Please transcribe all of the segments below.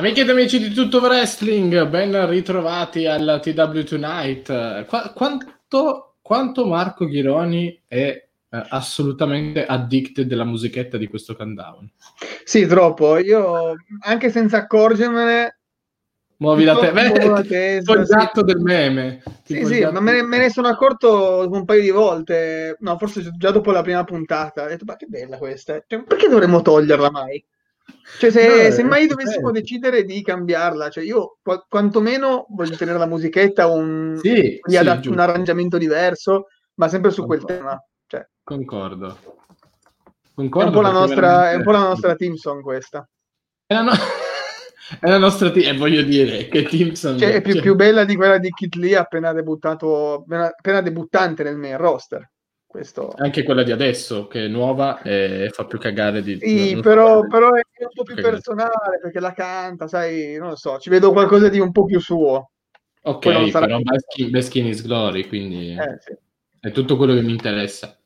Amiche ed amici di Tutto Wrestling, ben ritrovati al TW Tonight. Qu- quanto, quanto, Marco Ghironi è eh, assolutamente addicted della musichetta di questo countdown? Sì, troppo. Io, anche senza accorgermene, Muovi la, te- Beh, la testa. Il gatto sì. del meme. Sì, sì, ma me ne, me ne, sono accorto un paio di volte. No, forse già dopo la prima puntata. Ho detto, ma che bella questa. Cioè, perché dovremmo toglierla mai? Cioè, se, no, se mai dovessimo bello. decidere di cambiarla, cioè io qu- quantomeno voglio tenere la musichetta un, sì, sì, adat- un arrangiamento diverso, ma sempre su Concordo. quel tema. Cioè. Concordo. Concordo. È un po' la nostra, è un po' la nostra team song questa. È la, no- è la nostra team, e voglio dire che team song cioè, è più, cioè... più, bella di quella di Kit Lee appena debuttato, appena, debuttante nel main roster. Questo... Anche quella di adesso, che è nuova e fa più cagare di... Sì, però, però, è po' più cagare. personale, perché la canta, sai, non lo so, ci vedo qualcosa di un po' più suo. Ok, però Baskin, Baskin is Glory, quindi eh, sì. è tutto quello che mi interessa.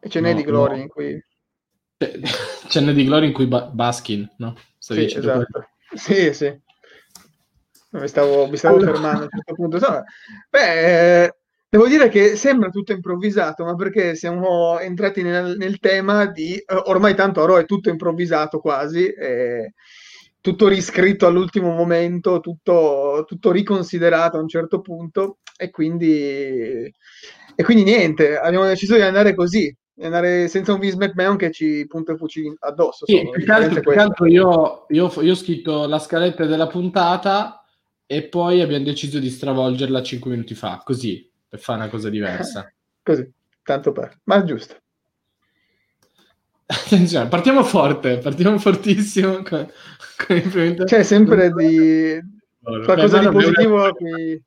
E ce n'è no, di Glory no. in cui... Ce n'è di Glory in cui ba- Baskin, no? Stavi sì, esatto. Quello. Sì, sì. Mi stavo, mi stavo allora... fermando a un certo punto. Beh, Devo dire che sembra tutto improvvisato, ma perché siamo entrati nel, nel tema di eh, ormai tanto oro è tutto improvvisato quasi, eh, tutto riscritto all'ultimo momento, tutto, tutto, riconsiderato a un certo punto e quindi, e quindi niente, abbiamo deciso di andare così, di andare senza un Vince McMahon che ci punta il fucile addosso. Sì, più che altro, più altro io, io, io ho scritto la scaletta della puntata e poi abbiamo deciso di stravolgerla 5 minuti fa, così per fare una cosa diversa. Così, tanto per, ma giusto. Attenzione, partiamo forte, partiamo fortissimo con, con C'è sempre di qualcosa Beh, di positivo qui.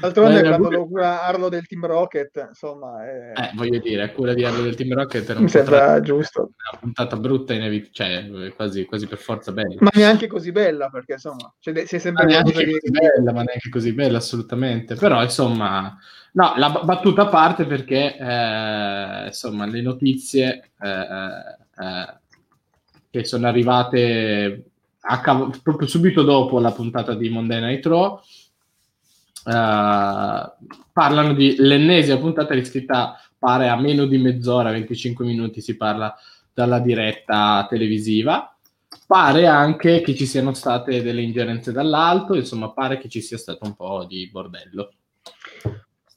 D'altronde quando lo cura Arlo del Team Rocket, insomma... È... Eh, voglio dire, a cura di Arlo del Team Rocket... Mi sembra tra... giusto. Puntata brutta, inevit- cioè quasi, quasi, per forza bella. Ma neanche così bella, perché insomma... Cioè, si è sempre ma neanche che... così bella, ma neanche così bella, assolutamente. Però, insomma... No, la battuta a parte perché, eh, insomma, le notizie eh, eh, che sono arrivate cav- proprio subito dopo la puntata di Monday Night Raw Uh, parlano di l'ennesima puntata riscritta pare a meno di mezz'ora, 25 minuti si parla dalla diretta televisiva. Pare anche che ci siano state delle ingerenze dall'alto, insomma, pare che ci sia stato un po' di bordello.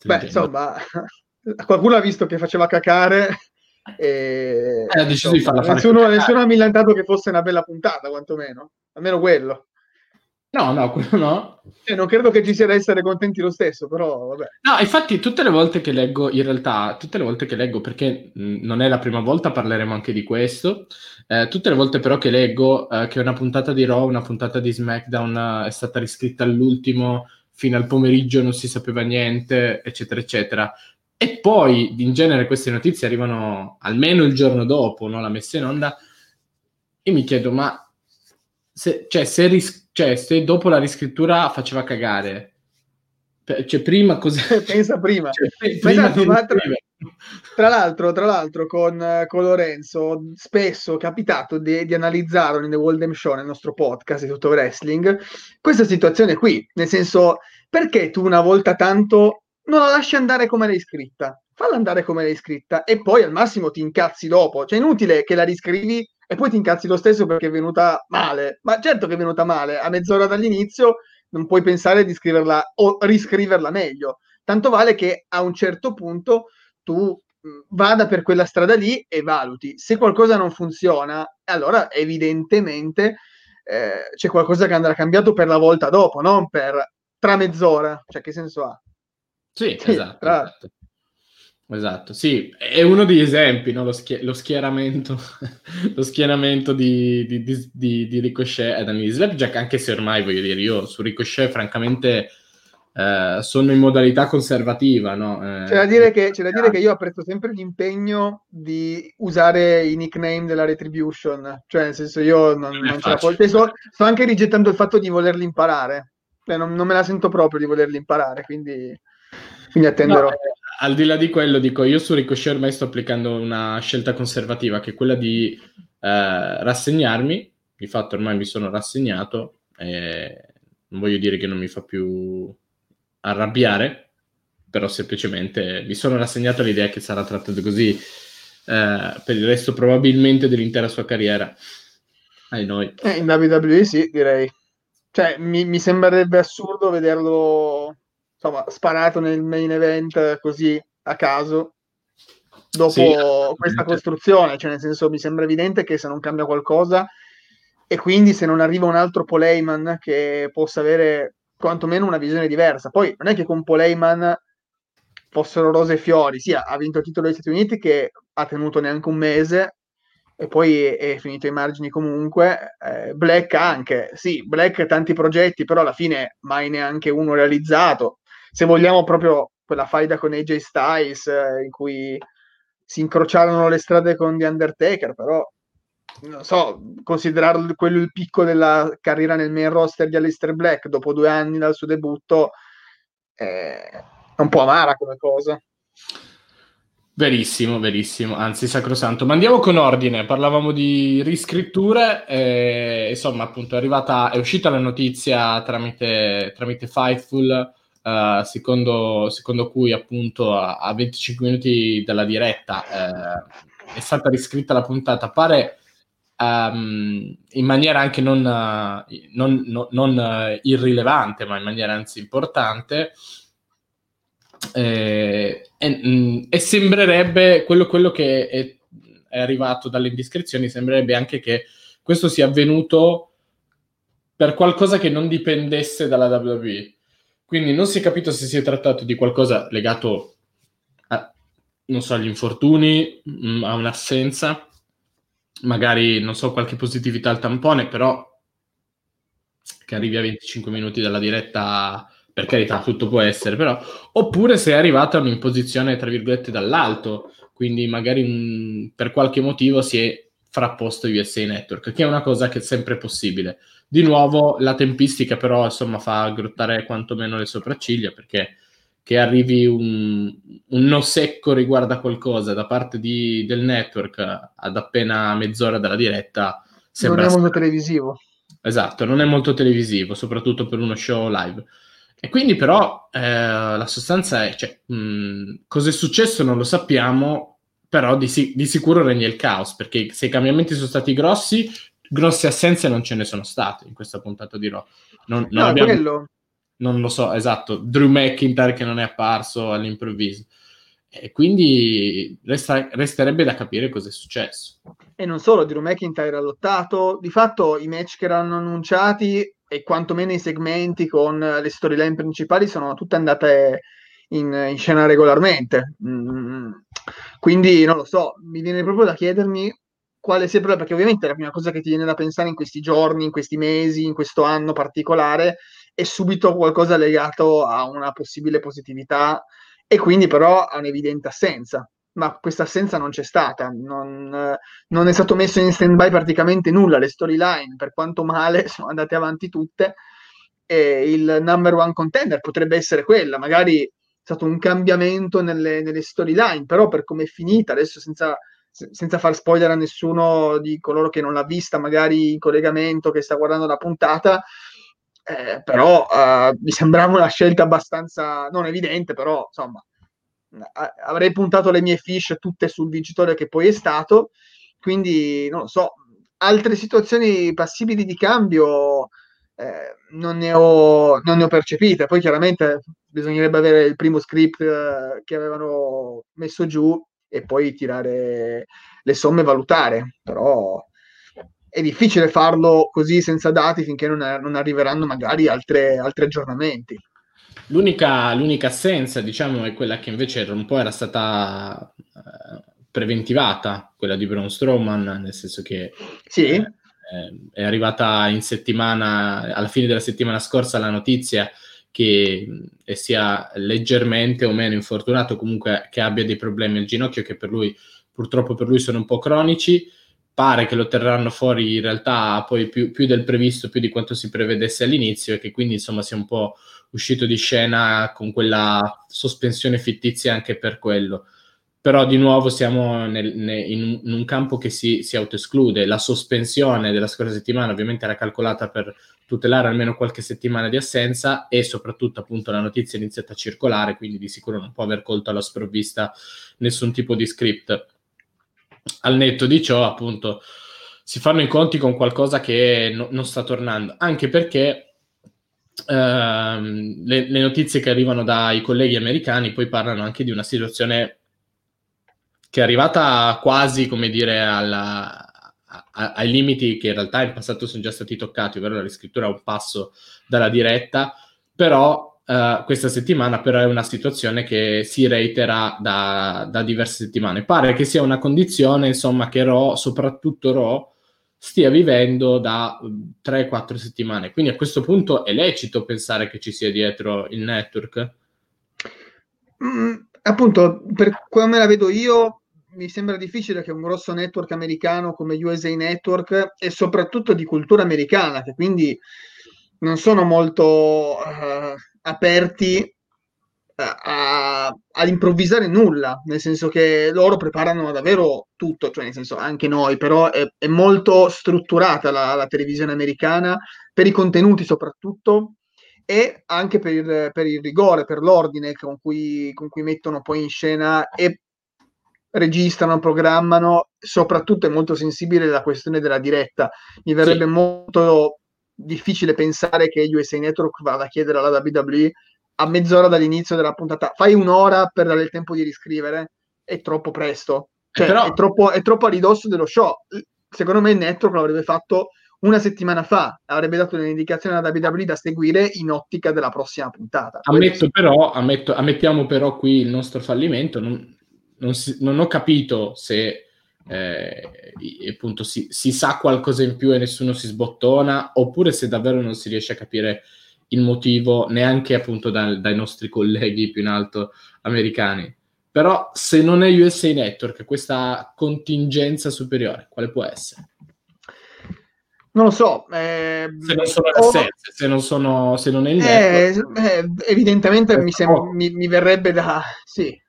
Beh, insomma, qualcuno ha visto che faceva cacare e eh, ha deciso insomma, di farla nessuno, nessuno ha millantato che fosse una bella puntata, quantomeno, almeno quello. No, no, quello no. Eh, non credo che ci sia da essere contenti lo stesso, però vabbè. No, infatti tutte le volte che leggo, in realtà, tutte le volte che leggo, perché mh, non è la prima volta, parleremo anche di questo, eh, tutte le volte però che leggo eh, che una puntata di Raw, una puntata di SmackDown eh, è stata riscritta all'ultimo, fino al pomeriggio non si sapeva niente, eccetera, eccetera. E poi, in genere, queste notizie arrivano almeno il giorno dopo, no? la messa in onda, e mi chiedo, ma se, cioè, se, ris- cioè, se dopo la riscrittura faceva cagare, cioè prima così... Pensa prima. Cioè, prima esatto, tra, tra, l'altro, tra l'altro con, con, Lorenzo spesso è capitato di, di analizzare nel World Show, nel nostro podcast di tutto wrestling, questa situazione qui, nel senso, perché tu una volta tanto non la lasci andare come l'hai scritta? Falla andare come l'hai scritta e poi al massimo ti incazzi dopo. Cioè è inutile che la riscrivi e poi ti incazzi lo stesso perché è venuta male. Ma certo che è venuta male, a mezz'ora dall'inizio non puoi pensare di scriverla o riscriverla meglio. Tanto vale che a un certo punto tu vada per quella strada lì e valuti. Se qualcosa non funziona, allora evidentemente eh, c'è qualcosa che andrà cambiato per la volta dopo, non per tra mezz'ora. Cioè, che senso ha? Sì, sì esatto. Tra... esatto. Esatto, sì, è uno degli esempi, no? lo, schi- lo, schieramento, lo schieramento di, di, di, di Ricochet e Daniel Slapjack, anche se ormai voglio dire, io su Ricochet francamente eh, sono in modalità conservativa. No? Eh, c'è, da dire che, c'è da dire che io apprezzo sempre l'impegno di usare i nickname della Retribution, cioè nel senso io non, non, non ce la posso, sto, sto, anche rigettando il fatto di volerli imparare, cioè, non, non, me la sento proprio di volerli imparare, quindi, quindi attenderò. No, eh, al di là di quello, dico, io su Ricochet ormai sto applicando una scelta conservativa, che è quella di eh, rassegnarmi, di fatto ormai mi sono rassegnato, non voglio dire che non mi fa più arrabbiare, però semplicemente mi sono rassegnato all'idea che sarà trattato così eh, per il resto probabilmente dell'intera sua carriera. Ai noi. Eh, in WWE sì, direi. Cioè, mi, mi sembrerebbe assurdo vederlo insomma, sparato nel main event così a caso dopo sì, questa costruzione, cioè nel senso mi sembra evidente che se non cambia qualcosa e quindi se non arriva un altro Poleiman che possa avere quantomeno una visione diversa. Poi non è che con Poleiman fossero rose e fiori, sì, ha vinto il titolo degli Stati Uniti che ha tenuto neanche un mese e poi è, finito ai margini comunque. Eh, Black anche, sì, Black tanti progetti, però alla fine mai neanche uno realizzato. Se vogliamo proprio quella faida con AJ Styles eh, in cui si incrociarono le strade con The Undertaker, però non so, considerarlo quello il picco della carriera nel main roster di Alistair Black dopo due anni dal suo debutto è un po' amara come cosa. Verissimo, verissimo, anzi sacrosanto. Ma andiamo con ordine, parlavamo di riscritture, e, insomma appunto è arrivata, è uscita la notizia tramite, tramite Fightful Uh, secondo, secondo, cui appunto a, a, 25 minuti dalla diretta uh, è stata riscritta la puntata, pare um, in maniera anche non, uh, non, non, non irrilevante, ma in maniera anzi importante. Eh, e, mm, e, sembrerebbe quello, quello che è, è arrivato dalle indiscrezioni, sembrerebbe anche che questo sia avvenuto per qualcosa che non dipendesse dalla WWE quindi non si è capito se si è trattato di qualcosa legato a, non so, agli infortuni, mm, a un'assenza, magari, non so, qualche positività al tampone, però che arrivi a 25 minuti dalla diretta, per carità, tutto può essere, però, oppure se è arrivata un'imposizione, tra virgolette, dall'alto, quindi magari un, per qualche motivo si è frapposto USA Network, che è una cosa che è sempre possibile. Di nuovo, la tempistica però insomma fa grottare quantomeno le sopracciglia perché che arrivi un, un no secco riguardo a qualcosa da parte di, del network ad appena mezz'ora dalla diretta sembra non è molto televisivo. Esatto, non è molto televisivo, soprattutto per uno show live. E quindi però eh, la sostanza è, cioè, mh, cosa è successo non lo sappiamo, però di, di, sicuro regna il caos, perché se i cambiamenti sono stati grossi, grosse assenze non ce ne sono state in questa puntata di Raw. Non, non, no, abbiamo, quello... non lo so, esatto, Drew McIntyre che non è apparso all'improvviso. E quindi resta, resterebbe da capire cosa è successo. E non solo, Drew McIntyre ha lottato, di fatto i match che erano annunciati e quantomeno i segmenti con le storyline principali sono tutte andate in, in scena regolarmente. Mm. Quindi non lo so, mi viene proprio da chiedermi quale sia il problema, perché ovviamente la prima cosa che ti viene da pensare in questi giorni, in questi mesi, in questo anno particolare è subito qualcosa legato a una possibile positività e quindi però a un'evidente assenza. Ma questa assenza non c'è stata, non, non è stato messo in stand-by praticamente nulla. Le storyline, per quanto male, sono andate avanti tutte. E il number one contender potrebbe essere quella, magari stato un cambiamento nelle, nelle storyline, però per come è finita, adesso senza senza far spoiler a nessuno di coloro che non l'ha vista, magari in collegamento, che sta guardando la puntata, eh, però eh, mi sembrava una scelta abbastanza non evidente, però insomma avrei puntato le mie fish tutte sul vincitore che poi è stato, quindi non lo so, altre situazioni passibili di cambio eh, non, ne ho, non, ne ho, percepite, poi chiaramente bisognerebbe avere il primo script eh, che avevano messo giù e poi tirare le somme e valutare, però è difficile farlo così senza dati finché non, è, non arriveranno magari altre, altri aggiornamenti. L'unica, l'unica, assenza, diciamo, è quella che invece un po' era stata eh, preventivata, quella di Braun Strowman, nel senso che sì. eh, è arrivata in settimana, alla fine della settimana scorsa la notizia che sia leggermente o meno infortunato, comunque che abbia dei problemi al ginocchio che per lui purtroppo per lui sono un po' cronici. Pare che lo terranno fuori in realtà poi più, più del previsto, più di quanto si prevedesse all'inizio, e che quindi insomma sia un po' uscito di scena con quella sospensione fittizia anche per quello. Però di nuovo siamo nel, nel, in, un, campo che si, si autoesclude. La sospensione della scorsa settimana ovviamente era calcolata per tutelare almeno qualche settimana di assenza e soprattutto appunto la notizia è iniziata a circolare, quindi di sicuro non può aver colto alla sprovvista nessun tipo di script. Al netto di ciò, appunto, si fanno i conti con qualcosa che no, non sta tornando, anche perché Uh, le, le, notizie che arrivano dai colleghi americani poi parlano anche di una situazione che è arrivata quasi, come dire, alla, a, ai limiti che in realtà in passato sono già stati toccati, ovvero la riscrittura è un passo dalla diretta, però Uh, questa settimana però è una situazione che si reitera da, da, diverse settimane. Pare che sia una condizione, insomma, che Ro, soprattutto Ro, stia vivendo da 3-4 settimane. Quindi a questo punto è lecito pensare che ci sia dietro il network? Mm, appunto, per come la vedo io, mi sembra difficile che un grosso network americano come USA Network e soprattutto di cultura americana, che quindi non sono molto uh, aperti a, ad improvvisare nulla, nel senso che loro preparano davvero tutto, cioè nel senso anche noi, però è, è molto strutturata la, la, televisione americana per i contenuti soprattutto e anche per il, per il rigore, per l'ordine con cui, con cui mettono poi in scena e registrano, programmano, soprattutto è molto sensibile la questione della diretta. Mi verrebbe sì. molto difficile pensare che USA Network vada a chiedere alla WWE a mezz'ora dall'inizio della puntata, fai un'ora per dare il tempo di riscrivere, è troppo presto, cioè, però... è, troppo, è troppo a ridosso dello show. Secondo me il network l'avrebbe fatto una settimana fa avrebbe dato un'indicazione alla WWE da seguire in ottica della prossima puntata. Ammetto però, ammetto, ammettiamo però qui il nostro fallimento, non, non, si, non ho capito se eh, appunto si, si, sa qualcosa in più e nessuno si sbottona, oppure se davvero non si riesce a capire il motivo neanche appunto da, dai nostri colleghi più in alto americani. Però se non è USA Network, questa contingenza superiore, quale può essere? Non lo so. Eh, se non sono oh, se non, sono, se non è il eh, eh, evidentemente mi, sem- mi, mi, verrebbe da... Sì.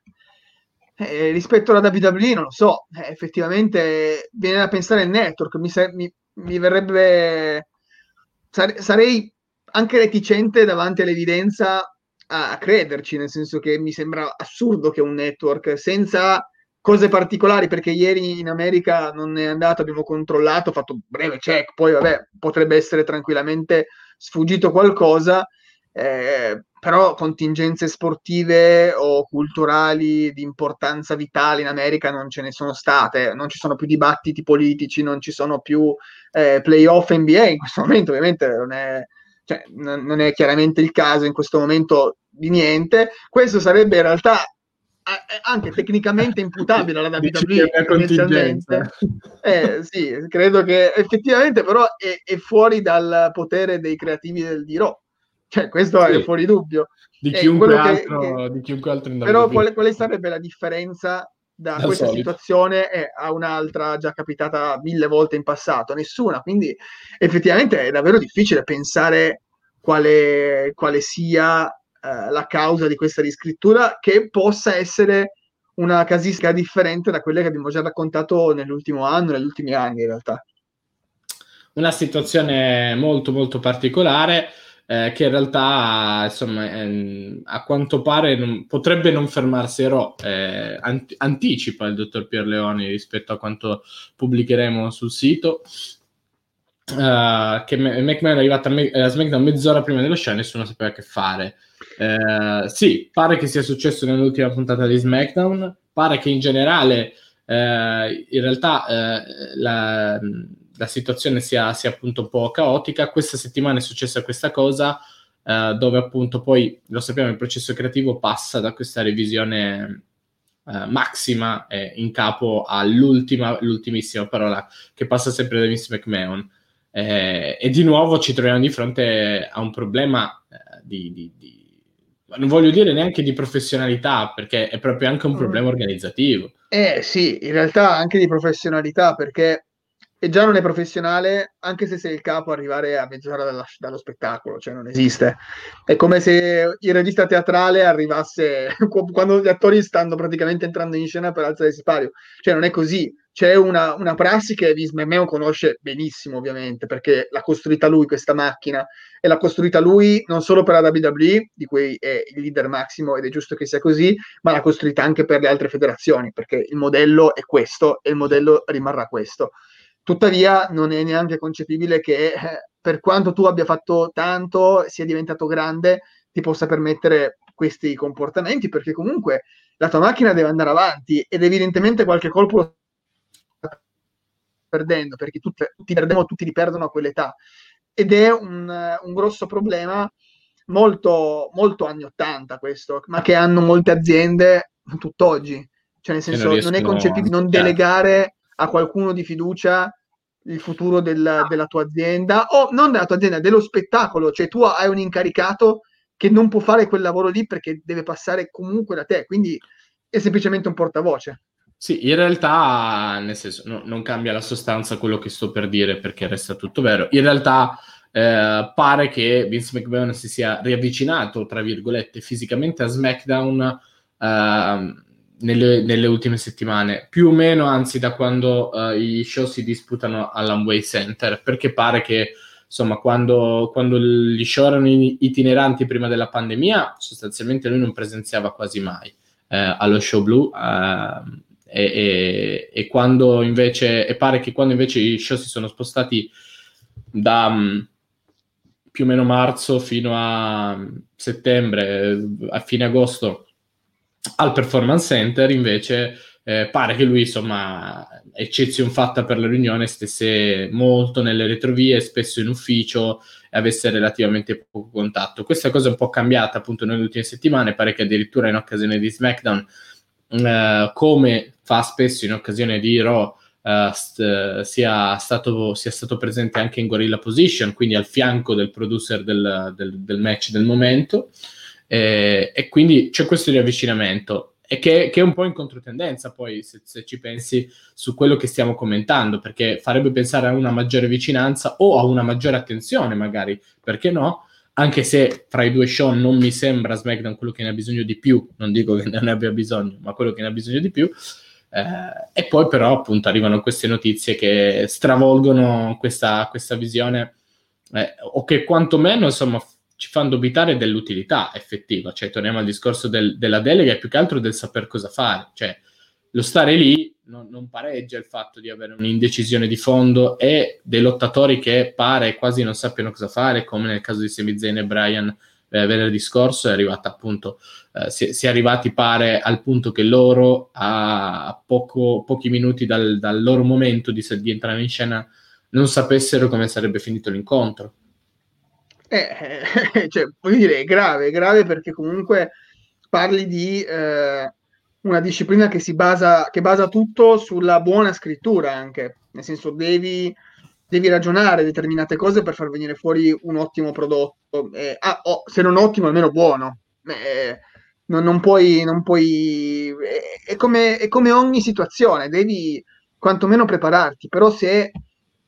Eh, rispetto alla WWE non lo so, eh, effettivamente viene da pensare al network, mi, se- mi verrebbe... Sare- sarei anche reticente davanti all'evidenza a, a crederci, nel senso che mi sembra assurdo che un network senza cose particolari perché ieri in America non è andato, abbiamo controllato, ho fatto breve check, poi vabbè, potrebbe essere tranquillamente sfuggito qualcosa, eh, però contingenze sportive o culturali di importanza vitale in America non ce ne sono state, non ci sono più dibattiti politici, non ci sono più eh, playoff NBA in questo momento, ovviamente non è, cioè, n- non è chiaramente il caso in questo momento di niente. Questo sarebbe in realtà anche tecnicamente imputabile alla WWE eh, sì, credo che effettivamente però è, è, fuori dal potere dei creativi del di Raw cioè questo sì. è fuori dubbio di chiunque, altro, che, di chiunque altro però quale, quale, sarebbe la differenza da, da questa solito. situazione a un'altra già capitata mille volte in passato? Nessuna, quindi effettivamente è davvero difficile pensare quale, quale sia uh, la causa di questa riscrittura che possa essere una casistica differente da quelle che abbiamo già raccontato nell'ultimo anno, negli ultimi anni in realtà. Una situazione molto molto particolare eh, che in realtà insomma eh, a quanto pare non, potrebbe non fermarsi Ero, eh, ant- anticipa il dottor Pierleoni rispetto a quanto pubblicheremo sul sito. Uh, che McMahon è arrivato a, a SmackDown mezz'ora prima dello show e nessuno sapeva che fare. Uh, sì, pare che sia successo nell'ultima puntata di SmackDown, pare che in generale uh, in realtà la, la situazione sia, sia, appunto un po' caotica. Questa settimana è successa questa cosa, uh, dove appunto poi lo sappiamo, il processo creativo passa da questa revisione uh, massima eh, in capo all'ultima, l'ultimissima parola che passa sempre da Vince McMahon. Eh, e di nuovo ci troviamo di fronte a un problema eh, di, di, di non voglio dire neanche di professionalità, perché è proprio anche un problema organizzativo. Eh sì, in realtà anche di professionalità, perché e già non è professionale, anche se sei il capo, arrivare a mezz'ora dalla, dallo spettacolo, cioè non esiste. È come se il regista teatrale arrivasse quando gli attori stanno praticamente entrando in scena per alzare il sipario, cioè non è così. C'è una, una prassi che McMahon conosce benissimo, ovviamente, perché l'ha costruita lui questa macchina e l'ha costruita lui non solo per la WWE, di cui è il leader massimo ed è giusto che sia così, ma l'ha costruita anche per le altre federazioni, perché il modello è questo e il modello rimarrà questo. Tuttavia non è neanche concepibile che eh, per quanto tu abbia fatto tanto, sia diventato grande, ti possa permettere questi comportamenti, perché comunque la tua macchina deve andare avanti ed evidentemente qualche colpo lo sta perdendo, perché tutti, tutti perdiamo, tutti li perdono a quell'età. Ed è un, un grosso problema molto, molto anni 80 questo, ma che hanno molte aziende tutt'oggi. Cioè, nel senso, non, non è concepibile non delegare a qualcuno di fiducia il futuro del, della tua azienda o non della tua azienda, dello spettacolo, cioè tu hai un incaricato che non può fare quel lavoro lì perché deve passare comunque da te, quindi è semplicemente un portavoce. Sì, in realtà, nel senso, no, non cambia la sostanza quello che sto per dire perché resta tutto vero. In realtà eh, pare che Vince McMahon si sia riavvicinato, tra virgolette, fisicamente a SmackDown eh, nelle, nelle, ultime settimane, più o meno anzi da quando uh, i show si disputano all'Amway Center, perché pare che insomma quando, quando gli show erano itineranti prima della pandemia, sostanzialmente lui non presenziava quasi mai eh, allo show blu. Uh, e, e, quando invece e pare che quando invece i show si sono spostati da um, più o meno marzo fino a settembre, a fine agosto, al Performance Center invece eh, pare che lui, insomma, eccezione fatta per la riunione, stesse molto nelle retrovie, spesso in ufficio e avesse relativamente poco contatto. Questa cosa è un po' cambiata appunto nelle ultime settimane, pare che addirittura in occasione di SmackDown, eh, come fa spesso in occasione di Raw, Uh, st- sia, stato, sia, stato, presente anche in Gorilla Position, quindi al fianco del producer del, del, del match del momento. Eh, e quindi c'è questo riavvicinamento e che, che, è un po' in controtendenza poi se, se, ci pensi su quello che stiamo commentando, perché farebbe pensare a una maggiore vicinanza o a una maggiore attenzione magari, perché no? Anche se fra i due show non mi sembra SmackDown quello che ne ha bisogno di più, non dico che ne abbia bisogno, ma quello che ne ha bisogno di più. Eh, e poi però appunto arrivano queste notizie che stravolgono questa, questa visione eh, o che quantomeno insomma ci fanno dubitare dell'utilità effettiva, cioè torniamo al discorso del, della delega e più che altro del saper cosa fare, cioè lo stare lì non, non, pareggia il fatto di avere un'indecisione di fondo e dei lottatori che pare quasi non sappiano cosa fare, come nel caso di Zayn e Brian eh, venerdì scorso è arrivata appunto, eh, si, si, è arrivati pare al punto che loro a poco, pochi minuti dal, dal loro momento di, di entrare in scena non sapessero come sarebbe finito l'incontro eh, cioè, voglio dire, è grave, è grave perché comunque parli di eh, una disciplina che si basa, che basa tutto sulla buona scrittura anche, nel senso devi, devi ragionare determinate cose per far venire fuori un ottimo prodotto, eh, ah, oh, se non ottimo almeno buono. Eh, non, non, puoi, non puoi è, come, è come ogni situazione, devi quantomeno prepararti, però se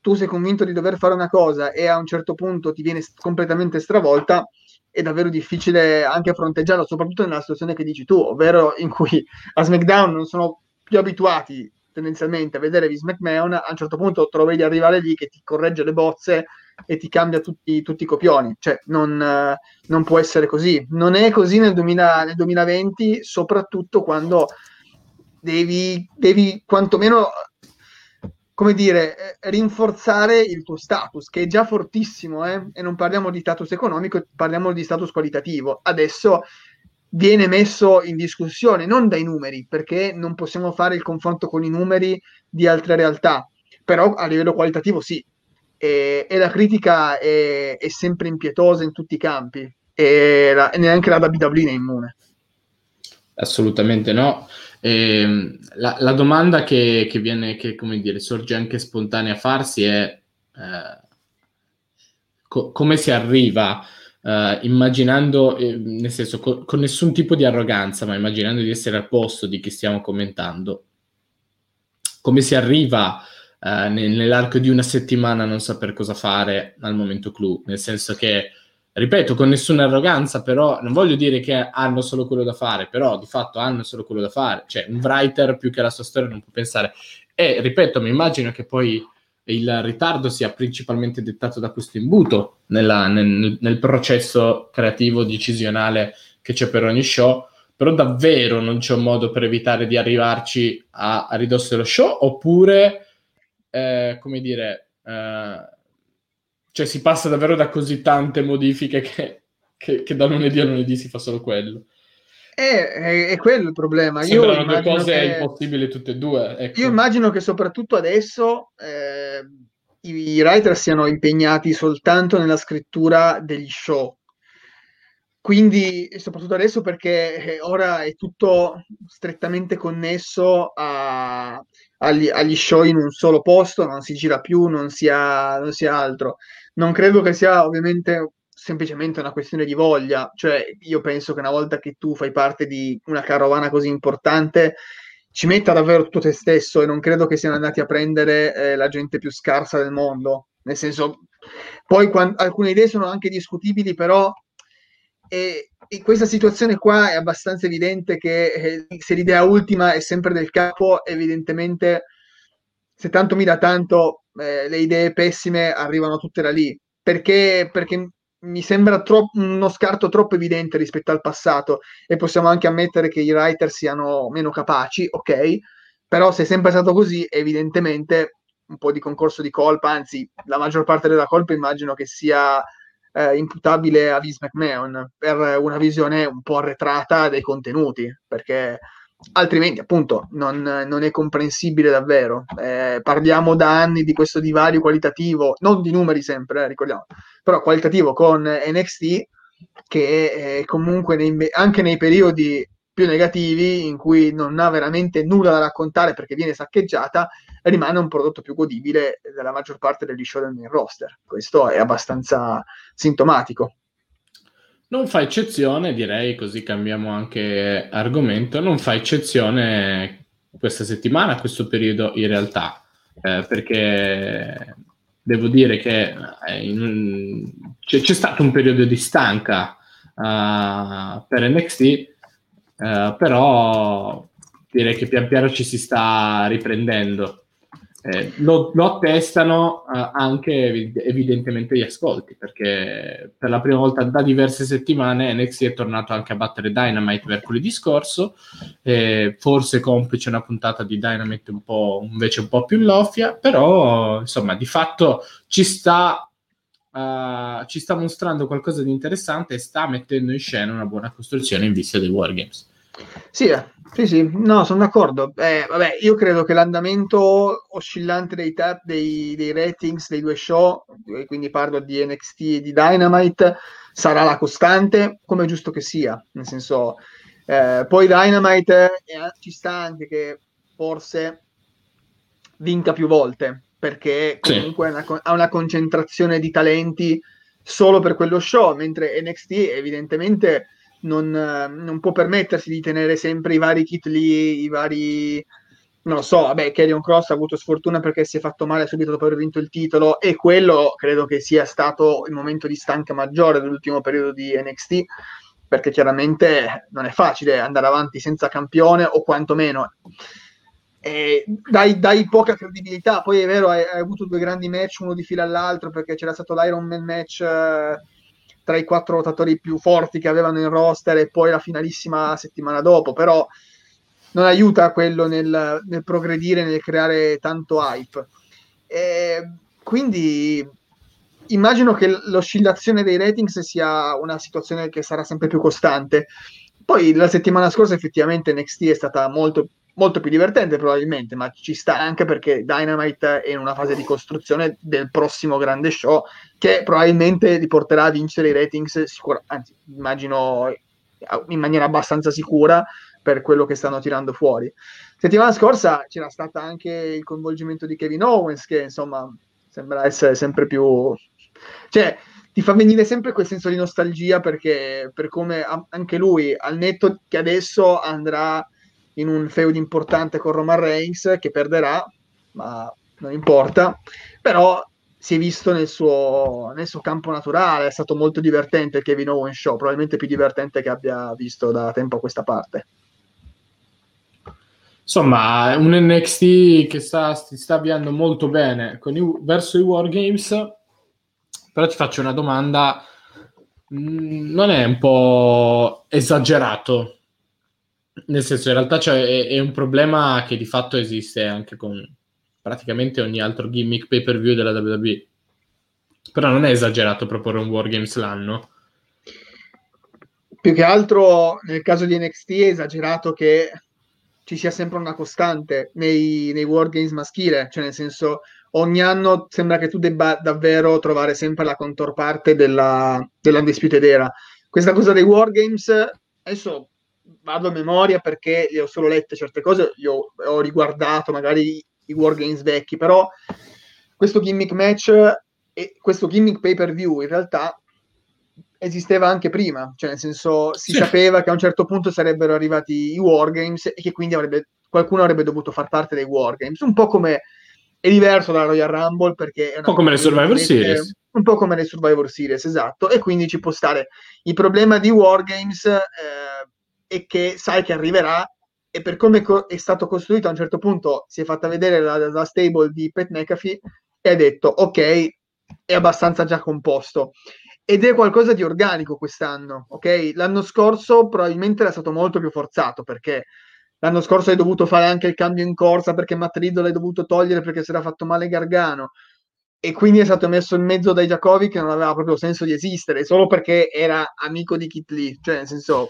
tu sei convinto di dover fare una cosa e a un certo punto ti viene completamente stravolta, è davvero difficile anche fronteggiarlo, soprattutto nella situazione che dici tu, ovvero in cui a SmackDown non sono più abituati tendenzialmente a vedere Vince McMahon, a un certo punto trovi di arrivare lì che ti corregge le bozze e ti cambia tutti, tutti i copioni, cioè non, non, può essere così. Non è così nel, 2000, nel 2020, soprattutto quando devi, devi quantomeno come dire, eh, rinforzare il tuo status, che è già fortissimo, eh? e non parliamo di status economico, parliamo di status qualitativo. Adesso viene messo in discussione non dai numeri, perché non possiamo fare il confronto con i numeri di altre realtà, però a livello qualitativo sì. E, e la critica è, è, sempre impietosa in tutti i campi, e, la, e neanche la WWE è immune. Assolutamente no. Eh, la, la, domanda che, che, viene, che come dire, sorge anche spontanea a farsi è eh, co- come si arriva, eh, immaginando, eh, nel senso, co- con nessun tipo di arroganza, ma immaginando di essere al posto di chi stiamo commentando, come si arriva uh, nell'arco di una settimana non saper cosa fare al momento clou, nel senso che, ripeto, con nessuna arroganza, però non voglio dire che hanno solo quello da fare, però di fatto hanno solo quello da fare, cioè un writer più che la sua storia non può pensare. E ripeto, mi immagino che poi il ritardo sia principalmente dettato da questo imbuto nella, nel, nel, processo creativo decisionale che c'è per ogni show, però davvero non c'è un modo per evitare di arrivarci a, a ridosso dello show, oppure, eh, come dire, eh, cioè si passa davvero da così tante modifiche che, che, che da lunedì a lunedì si fa solo quello. È, è, è, quello il problema. Sembrano io due cose che... impossibili tutte e due. Ecco. Io immagino che soprattutto adesso eh, i, i writer siano impegnati soltanto nella scrittura degli show. Quindi, soprattutto adesso perché eh, ora è tutto strettamente connesso a, agli, agli, show in un solo posto, non si gira più, non si ha, non si ha altro. Non credo che sia ovviamente semplicemente una questione di voglia, cioè io penso che una volta che tu fai parte di una carovana così importante ci metta davvero tutto te stesso e non credo che siano andati a prendere eh, la gente più scarsa del mondo, nel senso poi quando, alcune idee sono anche discutibili, però e, in questa situazione qua è abbastanza evidente che eh, se l'idea ultima è sempre del capo, evidentemente se tanto mi dà tanto eh, le idee pessime arrivano tutte da lì. Perché, perché mi sembra tro- uno scarto troppo evidente rispetto al passato e possiamo anche ammettere che i writer siano meno capaci, ok, però se è sempre stato così, evidentemente un po' di concorso di colpa, anzi la maggior parte della colpa immagino che sia eh, imputabile a Vince McMahon per una visione un po' arretrata dei contenuti, perché altrimenti appunto non, non è comprensibile davvero. Eh, parliamo da anni di questo divario qualitativo, non di numeri sempre, eh, ricordiamo, però qualitativo con NXT che comunque nei, anche nei periodi più negativi in cui non ha veramente nulla da raccontare perché viene saccheggiata, rimane un prodotto più godibile della maggior parte degli show del main roster. Questo è abbastanza sintomatico. Non fa eccezione, direi, così cambiamo anche argomento, non fa eccezione questa settimana, questo periodo in realtà, eh, perché devo dire che eh, in, c'è, c'è, stato un periodo di stanca uh, per NXT, uh, eh, però direi che pian piano ci si sta riprendendo. Eh, lo, lo, attestano eh, anche evidentemente gli ascolti, perché per la prima volta da diverse settimane NXT è tornato anche a battere Dynamite mercoledì scorso, eh, forse complice una puntata di Dynamite un po', invece un po' più loffia, però insomma di fatto ci sta, uh, ci sta mostrando qualcosa di interessante e sta mettendo in scena una buona costruzione in vista dei Wargames. Sì, eh, sì, sì, no, sono d'accordo. Eh, vabbè, io credo che l'andamento oscillante dei, tap, dei, dei ratings dei due show, quindi parlo di NXT e di Dynamite, sarà la costante, come è giusto che sia. Nel senso, eh, poi Dynamite eh, ci sta anche che forse vinca più volte, perché comunque sì. una, ha una concentrazione di talenti solo per quello show, mentre NXT evidentemente non, non, può permettersi di tenere sempre i vari kit lì, i vari... Non lo so, vabbè, Carrion Cross ha avuto sfortuna perché si è fatto male subito dopo aver vinto il titolo e quello credo che sia stato il momento di stanca maggiore dell'ultimo periodo di NXT perché chiaramente non è facile andare avanti senza campione o quantomeno eh, dai, dai, poca credibilità. Poi è vero, hai, hai, avuto due grandi match, uno di fila all'altro, perché c'era stato l'Iron Man match eh, tra i quattro lottatori più forti che avevano in roster e poi la finalissima settimana dopo, però non aiuta quello nel, nel progredire, nel creare tanto hype. E quindi immagino che l'oscillazione dei ratings sia una situazione che sarà sempre più costante. Poi la settimana scorsa effettivamente NXT è stata molto molto più divertente probabilmente, ma ci sta anche perché Dynamite è in una fase di costruzione del prossimo grande show che probabilmente li porterà a vincere i ratings, sicura, anzi immagino in maniera abbastanza sicura per quello che stanno tirando fuori. Settimana scorsa c'era stato anche il coinvolgimento di Kevin Owens che insomma sembra essere sempre più... cioè ti fa venire sempre quel senso di nostalgia perché per come anche lui al netto che adesso andrà in un feud importante con Roman Reigns che perderà, ma non importa, però si è visto nel suo, nel suo, campo naturale, è stato molto divertente il Kevin Owen Show, probabilmente più divertente che abbia visto da tempo a questa parte. Insomma, un NXT che sta, si sta avviando molto bene i, verso i Wargames, però ti faccio una domanda, mm, non è un po' esagerato? Nel senso, in realtà cioè, è, è un problema che di fatto esiste anche con praticamente ogni altro gimmick pay per view della WWE. Però non è esagerato proporre un Wargames l'anno. Più che altro nel caso di NXT è esagerato che ci sia sempre una costante nei, nei Wargames maschile, cioè nel senso ogni anno sembra che tu debba davvero trovare sempre la contorparte della, dell'Undisputed Era. Questa cosa dei Wargames, adesso vado a memoria perché le ho solo lette certe cose, io ho riguardato magari i Wargames vecchi, però questo gimmick match e questo gimmick pay per view in realtà esisteva anche prima, cioè nel senso si sì. sapeva che a un certo punto sarebbero arrivati i Wargames e che quindi avrebbe, qualcuno avrebbe dovuto far parte dei Wargames, un po' come è diverso dalla Royal Rumble perché è un po' come le Survivor Series. Un po' come le Survivor Series, esatto, e quindi ci può stare. Il problema di Wargames eh, è che sai che arriverà e per come co- è stato costruito a un certo punto si è fatta vedere la, la stable di Pet McAfee e ha detto ok, è abbastanza già composto ed è qualcosa di organico quest'anno, ok? L'anno scorso probabilmente era stato molto più forzato perché l'anno scorso hai dovuto fare anche il cambio in corsa perché Matt Riddle hai dovuto togliere perché si era fatto male Gargano e quindi è stato messo in mezzo dai Jacobi che non aveva proprio senso di esistere solo perché era amico di Kit Lee, cioè nel senso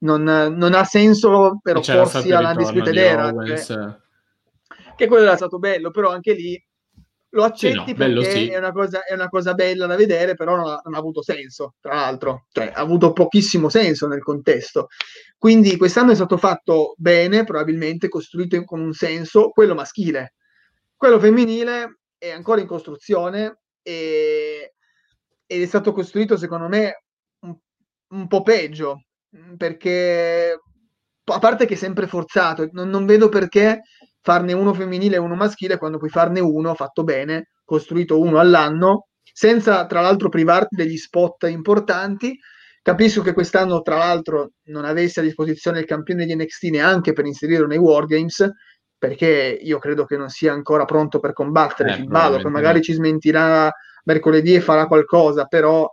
non, non ha senso per opporsi alla disputa era. Cioè, che quello era stato bello, però anche lì lo accetti sì, no, perché sì. è, una cosa, è, una cosa, bella da vedere, però non ha, non ha, avuto senso, tra l'altro, cioè ha avuto pochissimo senso nel contesto. Quindi quest'anno è stato fatto bene, probabilmente costruito con un senso, quello maschile. Quello femminile è ancora in costruzione e, ed è stato costruito, secondo me, un, un po' peggio, perché a parte che è sempre forzato, non, non, vedo perché farne uno femminile e uno maschile quando puoi farne uno fatto bene, costruito uno all'anno, senza tra l'altro privarti degli spot importanti. Capisco che quest'anno, tra l'altro, non avessi a disposizione il campione di NXT neanche per inserirlo nei Wargames, perché io credo che non sia ancora pronto per combattere eh, Ballo, che magari ci smentirà mercoledì e farà qualcosa, però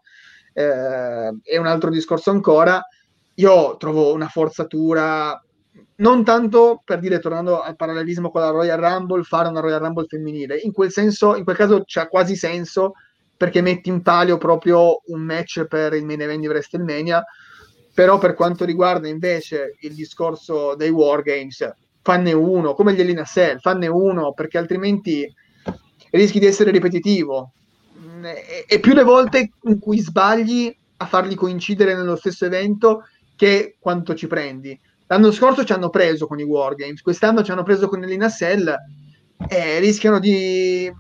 eh, è un altro discorso ancora io trovo una forzatura non tanto per dire, tornando al parallelismo con la Royal Rumble, fare una Royal Rumble femminile. In quel senso, in quel caso c'ha quasi senso perché metti in palio proprio un match per il main event di WrestleMania. Però per quanto riguarda invece il discorso dei Wargames, fanne uno, come gli Elina Cell, fanne uno perché altrimenti rischi di essere ripetitivo. E, e più le volte in cui sbagli a farli coincidere nello stesso evento, che quanto ci prendi. L'anno scorso ci hanno preso con i Wargames, quest'anno ci hanno preso con l'Inassell e rischiano di,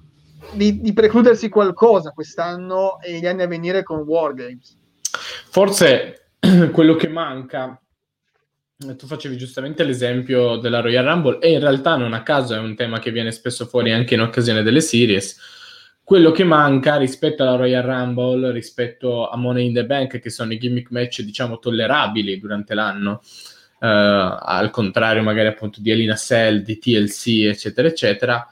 di, di, precludersi qualcosa quest'anno e gli anni a venire con Wargames. Forse quello che manca, tu facevi giustamente l'esempio della Royal Rumble e in realtà non a caso è un tema che viene spesso fuori anche in occasione delle series quello che manca rispetto alla Royal Rumble, rispetto a Money in the Bank, che sono i gimmick match, diciamo, tollerabili durante l'anno, uh, al contrario magari appunto di Elina Cell, di TLC, eccetera, eccetera,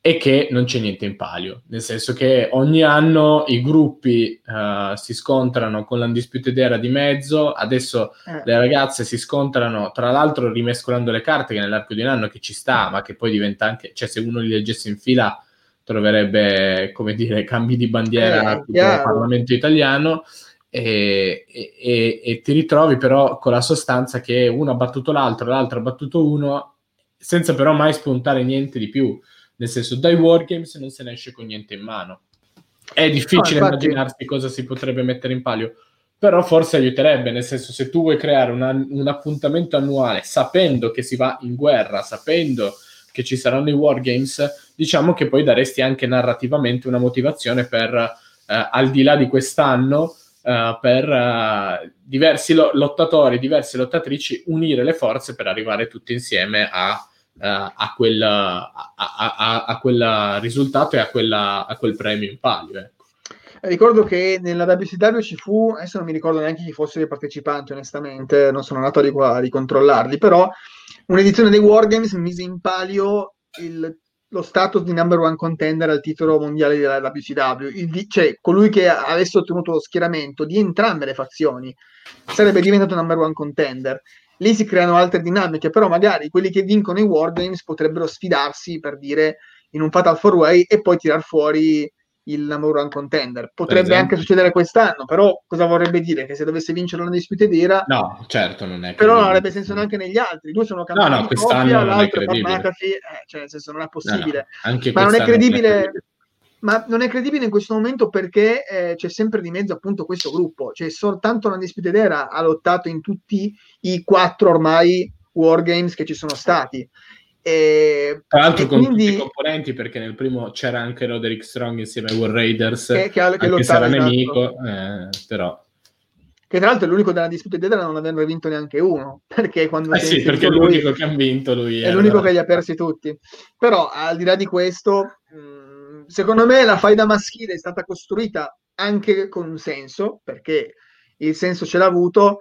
è che non c'è niente in palio, nel senso che ogni anno i gruppi uh, si scontrano con l'Undisputed Era di mezzo, adesso eh. le ragazze si scontrano, tra l'altro rimescolando le carte che nell'arco di un anno che ci sta, ma che poi diventa anche, cioè se uno li leggesse in fila troverebbe, come dire, cambi di bandiera eh, tipo Parlamento italiano e, e, e, ti ritrovi però con la sostanza che uno ha battuto l'altro, l'altro ha battuto uno, senza però mai spuntare niente di più. Nel senso, dai Wargames non se ne esce con niente in mano. È difficile no, infatti... immaginarsi cosa si potrebbe mettere in palio, però forse aiuterebbe, nel senso, se tu vuoi creare una, un appuntamento annuale sapendo che si va in guerra, sapendo che ci saranno i wargames, diciamo che poi daresti anche narrativamente una motivazione per, eh, al di là di quest'anno, eh, per eh, diversi lo- lottatori, diverse lottatrici, unire le forze per arrivare tutti insieme a a, quel, a, a, a, quel, risultato e a, quella, quel premio in palio. Ecco. Ricordo che nella WCW ci fu, adesso non mi ricordo neanche chi fossero i partecipanti, onestamente, non sono andato a ricontrollarli, però un'edizione dei Wargames mise in palio il, lo status di number one contender al titolo mondiale della WCW, il, cioè colui che avesse ottenuto lo schieramento di entrambe le fazioni sarebbe diventato number one contender. Lì si creano altre dinamiche, però magari quelli che vincono i Wargames potrebbero sfidarsi per dire in un Fatal 4-Way e poi tirar fuori il number one contender. Potrebbe anche succedere quest'anno, però cosa vorrebbe dire? Che se dovesse vincere la Undisputed Era... No, certo, non è Però non avrebbe senso neanche negli altri. Due sono campioni no, no, quest'anno coppia, l'altro è McAfee, eh, cioè nel senso non è possibile. No, no, ma non è credibile... Ma non è credibile in questo momento perché eh, c'è sempre di mezzo appunto questo gruppo, cioè soltanto la Undisputed Era ha lottato in tutti i quattro ormai Wargames che ci sono stati e, Tra l'altro con quindi, tutti i componenti, perché nel primo c'era anche Roderick Strong insieme ai War Raiders, che, che, che anche se era nemico, eh, però... Che tra l'altro è l'unico della disputa di non averne vinto neanche uno, perché quando... Eh sì, perché è l'unico che ha vinto lui. È l'unico che li ha persi tutti. Però al di là di questo, mh, secondo me la faida maschile è stata costruita anche con un senso, perché il senso ce l'ha avuto,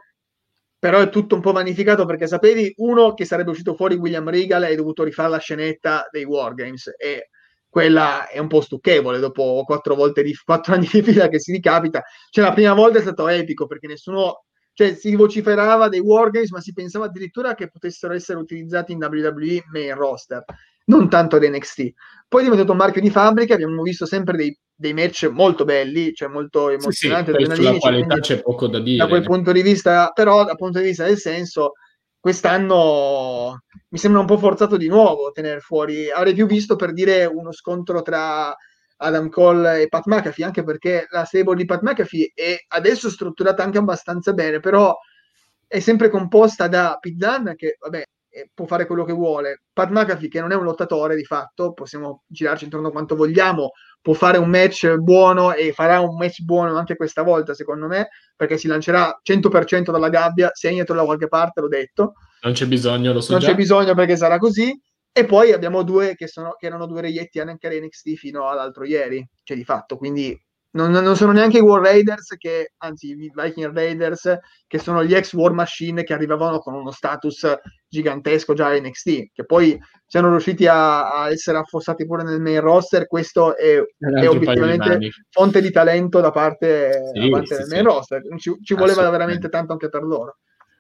però è tutto un po' magnificato perché sapevi uno che sarebbe uscito fuori William Regal e hai dovuto rifare la scenetta dei Wargames e quella è un po' stucchevole dopo quattro, volte di, quattro anni di fila che si ricapita. Cioè la prima volta è stato epico perché nessuno cioè si vociferava dei Wargames ma si pensava addirittura che potessero essere utilizzati in WWE main roster non tanto ad NXT poi è diventato un marchio di fabbrica abbiamo visto sempre dei dei match molto belli, cioè molto emozionanti. Sì, sì, sulla qualità c'è poco da dire. Da quel punto di vista, però dal punto di vista del senso, quest'anno mi sembra un po' forzato di nuovo tenere fuori. Avrei più visto per dire uno scontro tra Adam Cole e Pat McAfee, anche perché la stable di Pat McAfee è adesso strutturata anche abbastanza bene, però è sempre composta da Dunne, che vabbè, può fare quello che vuole. Pat McAfee, che non è un lottatore di fatto, possiamo girarci intorno quanto vogliamo, può fare un match buono e farà un match buono anche questa volta, secondo me, perché si lancerà 100% dalla gabbia, segnatelo da qualche parte, l'ho detto. Non c'è bisogno, lo so Non già. c'è bisogno perché sarà così. E poi abbiamo due che, sono, che erano due reietti anche all'NXT fino all'altro ieri, cioè di fatto, quindi non, non, sono neanche i War Raiders, che, anzi i Viking Raiders, che sono gli ex War Machine che arrivavano con uno status gigantesco già NXT, che poi siano riusciti a, a essere affossati pure nel main roster, questo è, è obiettivamente di fonte di talento da parte, sì, da parte sì, del main roster, ci, ci voleva veramente tanto anche per loro.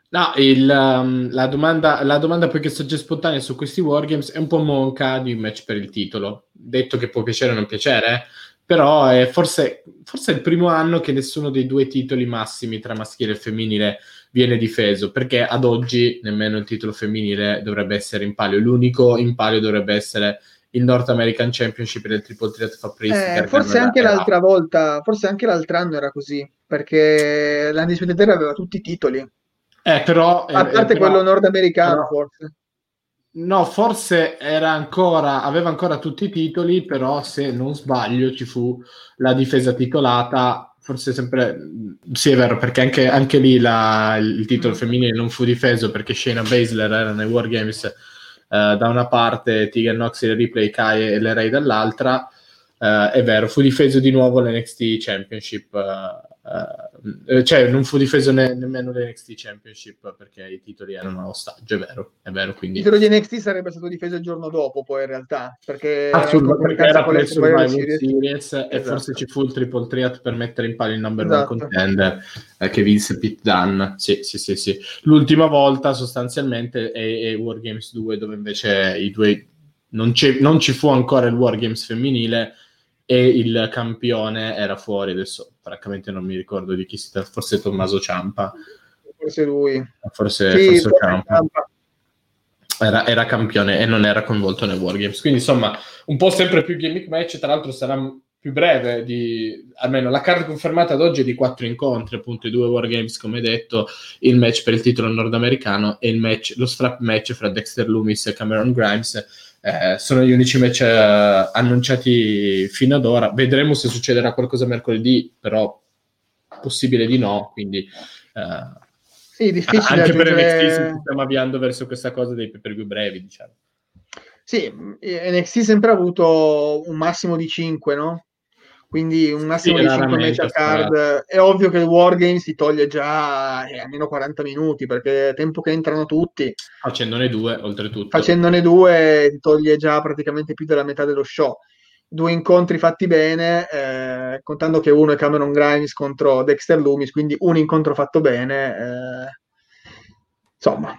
No, il, um, la, domanda, la domanda poi che sorge spontanea su questi Wargames è un po' monca di un match per il titolo. Detto che può piacere o non piacere, eh? Però è forse, forse è il primo anno che nessuno dei due titoli massimi tra maschile e femminile viene difeso, perché ad oggi nemmeno il titolo femminile dovrebbe essere in palio, l'unico in palio dovrebbe essere il North American Championship del Triple Threat fa eh, forse anche l'altra volta, forse anche l'altro anno era così, perché l'Undisputed Era aveva tutti i titoli. Eh, però, a parte eh, quello nordamericano, però, forse. No, forse era ancora, aveva ancora tutti i titoli, però se non sbaglio ci fu la difesa titolata, forse sempre, sì è vero, perché anche, anche lì la, il titolo femminile non fu difeso perché Shayna Baszler era nei Wargames eh, da una parte, Tegan Nox, il replay, Kai e le Ray dall'altra, eh, è vero, fu difeso di nuovo l'NXT Championship eh, Uh, cioè non fu difeso ne- nemmeno l'NXT Championship perché i titoli erano ostaggio, è vero, è vero quindi... Il titolo di NXT sarebbe stato difeso il giorno dopo poi in realtà perché, perché era per Survivor Series, Series esatto. e forse ci fu il triple threat per mettere in palio il number esatto. one contender eh, che vinse Pete Dunne sì, sì, sì, sì. l'ultima volta sostanzialmente è, è Wargames 2 dove invece i due non, non ci fu ancora il Wargames femminile e il campione era fuori adesso francamente non mi ricordo di chi si tratta forse Tommaso Ciampa forse lui forse, sì, forse Ciampa. Ciampa. Era, era, campione e non era coinvolto nei Wargames quindi insomma un po' sempre più gimmick match tra l'altro sarà più breve di almeno la card confermata ad oggi è di quattro incontri appunto i due Wargames come detto il match per il titolo nordamericano e il match lo strap match fra Dexter Loomis e Cameron Grimes eh, sono gli unici match eh, annunciati fino ad ora. Vedremo se succederà qualcosa mercoledì, però possibile di no. Quindi, eh, sì, difficile anche aggiungere... per NXT stiamo avviando verso questa cosa dei per più brevi, diciamo. Sì, NXT sempre ha avuto un massimo di 5, no? Quindi un massimo sì, di 5 match card. È ovvio che il Wargames ti toglie già eh, almeno 40 minuti, perché è tempo che entrano tutti. Facendone due, oltretutto. Facendone due ti toglie già praticamente più della metà dello show. Due incontri fatti bene, eh, contando che uno è Cameron Grimes contro Dexter Loomis, quindi un incontro fatto bene. Eh, insomma,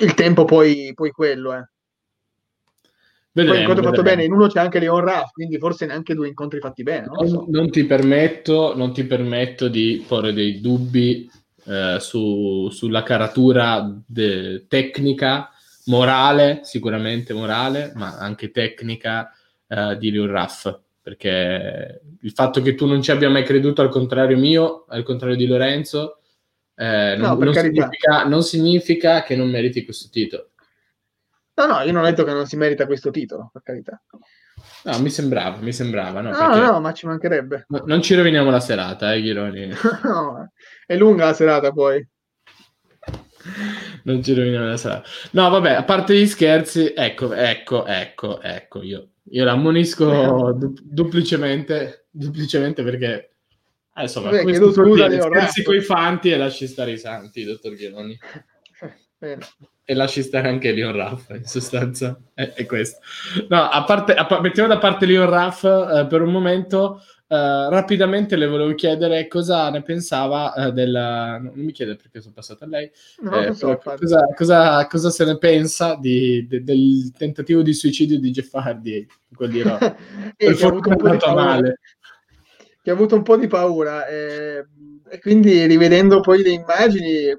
il tempo poi, poi quello. Eh. Vedremo, incontro fatto bene, in uno c'è anche Leon Raff, quindi forse neanche due incontri fatti bene. Non, so. non, ti, permetto, non ti permetto di porre dei dubbi eh, su, sulla caratura de- tecnica, morale, sicuramente morale, ma anche tecnica eh, di Leon Raff. Perché il fatto che tu non ci abbia mai creduto, al contrario mio, al contrario di Lorenzo, eh, no, non, non, significa, non significa che non meriti questo titolo. No, no, io non ho detto che non si merita questo titolo, per carità. No, mi sembrava, mi sembrava. No, no, no ma ci mancherebbe. No, non ci roviniamo la serata, eh, Ghironi. no, è lunga la serata poi. non ci roviniamo la serata. No, vabbè, a parte gli scherzi, ecco, ecco, ecco, ecco, io, io l'ammonisco du- duplicemente, duplicemente perché... Eh, insomma, Beh, chiedo scusa, scherzi coi fanti e lasci stare i santi, dottor Ghironi. E lasci stare anche Leon Raff in sostanza. È, è questo. No a parte a, mettiamo da parte Leon Raff eh, per un momento eh, rapidamente le volevo chiedere cosa ne pensava eh, della non mi chiede perché sono passato a lei no, so, cosa, cosa, cosa, se ne pensa di, de, del tentativo di suicidio di Jeff Hardy quel di per fortuna male. Che ha avuto un po' di paura eh, e quindi rivedendo poi le immagini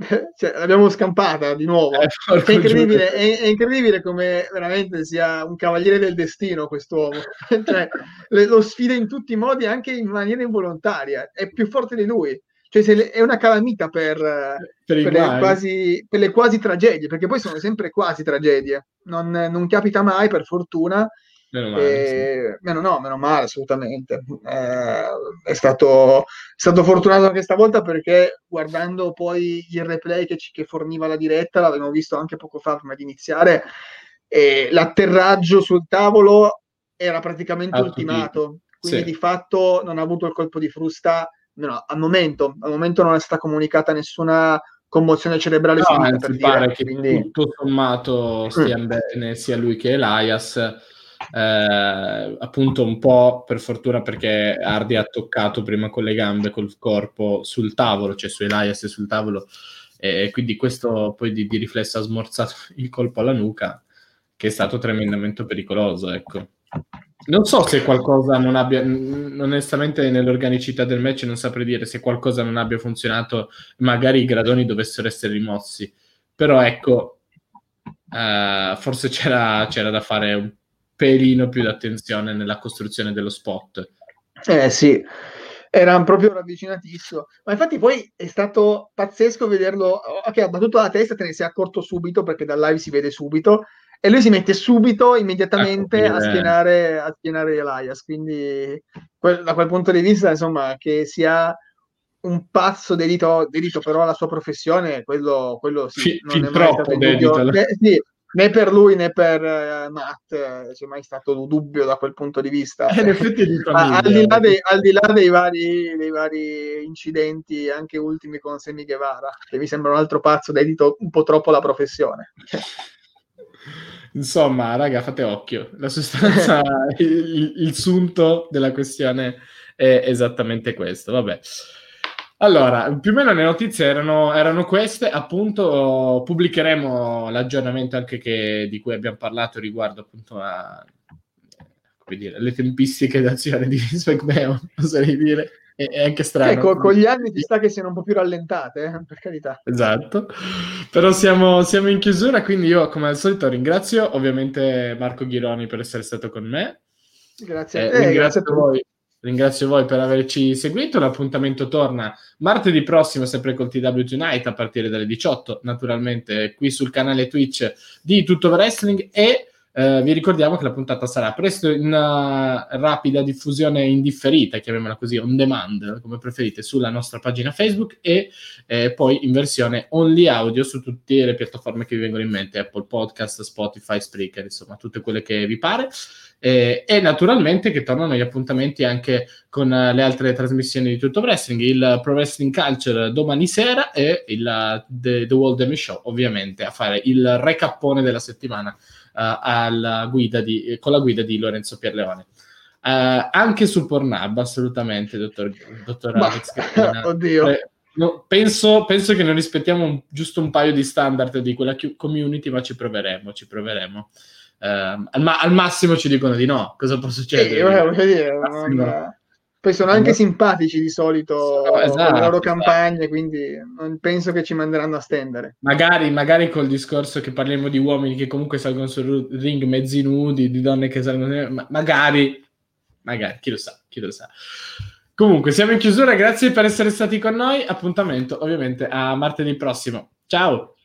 cioè, l'abbiamo scampata di nuovo. Eh, è, incredibile, è, è, incredibile, come veramente sia un cavaliere del destino quest'uomo. cioè, le, lo sfida in tutti i modi, anche in maniera involontaria. È più forte di lui. Cioè, le, è una calamita per, per, per, le quasi, per, le quasi, tragedie, perché poi sono sempre quasi tragedie. Non, non capita mai, per fortuna, Meno male, sì. meno, no, meno male, assolutamente. Eh, è, stato, è, stato, fortunato anche stavolta perché guardando poi il replay che, ci, che forniva la diretta, l'avevamo visto anche poco fa prima di iniziare, e l'atterraggio sul tavolo era praticamente ah, ultimato. Quindi sì. di fatto non ha avuto il colpo di frusta no, al momento. Al momento non è stata comunicata nessuna commozione cerebrale. No, anzi, pare dire, che quindi... tutto sommato stia mm. bene sia lui che Elias eh, appunto un po' per fortuna perché Hardy ha toccato prima con le gambe, col corpo sul tavolo, cioè su Elias e sul tavolo, e quindi questo poi di, di riflesso ha smorzato il colpo alla nuca, che è stato tremendamente pericoloso, ecco. Non so se qualcosa non abbia, onestamente nell'organicità del match non saprei dire se qualcosa non abbia funzionato, magari i gradoni dovessero essere rimossi, però ecco, uh, forse c'era, c'era da fare un pelino più d'attenzione nella costruzione dello spot. Eh sì, era proprio ravvicinatissimo. Ma infatti poi è stato pazzesco vederlo, che ha battuto la testa, te ne sei accorto subito perché dal live si vede subito e lui si mette subito, immediatamente ecco, a, schienare, a schienare Elias. Quindi quel, da quel punto di vista, insomma, che sia un pazzo dedito, dedito però alla sua professione, quello, quello sì, F- non è mai troppo dedito. Eh, sì, né per lui né per uh, Matt eh, c'è mai stato dubbio da quel punto di vista. Eh, in effetti di famiglia, al, di là dei, al di là dei vari, dei vari incidenti, anche ultimi con Semi Guevara, che mi sembra un altro pazzo dedito un po' troppo alla professione. Insomma, raga, fate occhio. La sostanza, il, il sunto della questione è esattamente questo. Vabbè. Allora, più o meno le notizie erano, erano queste, appunto pubblicheremo l'aggiornamento anche che, di cui abbiamo parlato riguardo appunto a dire, le tempistiche d'azione di SmackDown, oserei dire, è, è anche strano. Ecco, con gli anni ci sta che siano un po' più rallentate, eh, per carità. Esatto, però siamo, siamo, in chiusura, quindi io come al solito ringrazio ovviamente Marco Ghironi per essere stato con me. Grazie a eh, te, ringrazio grazie a voi Ringrazio voi per averci seguito. L'appuntamento torna martedì prossimo, sempre col TW Tonight a partire dalle 18, naturalmente qui sul canale Twitch di Tutto Wrestling e eh, eh, vi ricordiamo che la puntata sarà presto in uh, rapida diffusione indifferita, chiamiamola così, on demand, come preferite, sulla nostra pagina Facebook e eh, poi in versione only audio su tutte le piattaforme che vi vengono in mente, Apple Podcast, Spotify, Spreaker, insomma, tutte quelle che vi pare. Eh, e naturalmente che tornano gli appuntamenti anche con uh, le altre trasmissioni di Tutto Wrestling, il Pro Wrestling Culture domani sera e il uh, The, The World Demi Show, ovviamente, a fare il recappone della settimana di, con la guida di Lorenzo Pierleone. anche su Pornhub, assolutamente, dottor, dottor Ma, Alex. oddio. Eh, No, penso, penso, che non rispettiamo un, giusto un paio di standard di quella community, ma ci proveremo, ci proveremo. Uh, al, ma- al, massimo ci dicono di no. Cosa può succedere? Sì, voglio dire, non... Poi sono anche simpatici di solito no, esatto, le loro esatto. campagne, quindi non penso che ci manderanno a stendere. Magari, magari col discorso che parliamo di uomini che comunque salgono sul ring mezzi nudi, di donne che salgono... Ma- magari, magari, chi lo sa, chi lo sa. Comunque, siamo in chiusura, grazie per essere stati con noi. Appuntamento ovviamente a martedì prossimo. Ciao!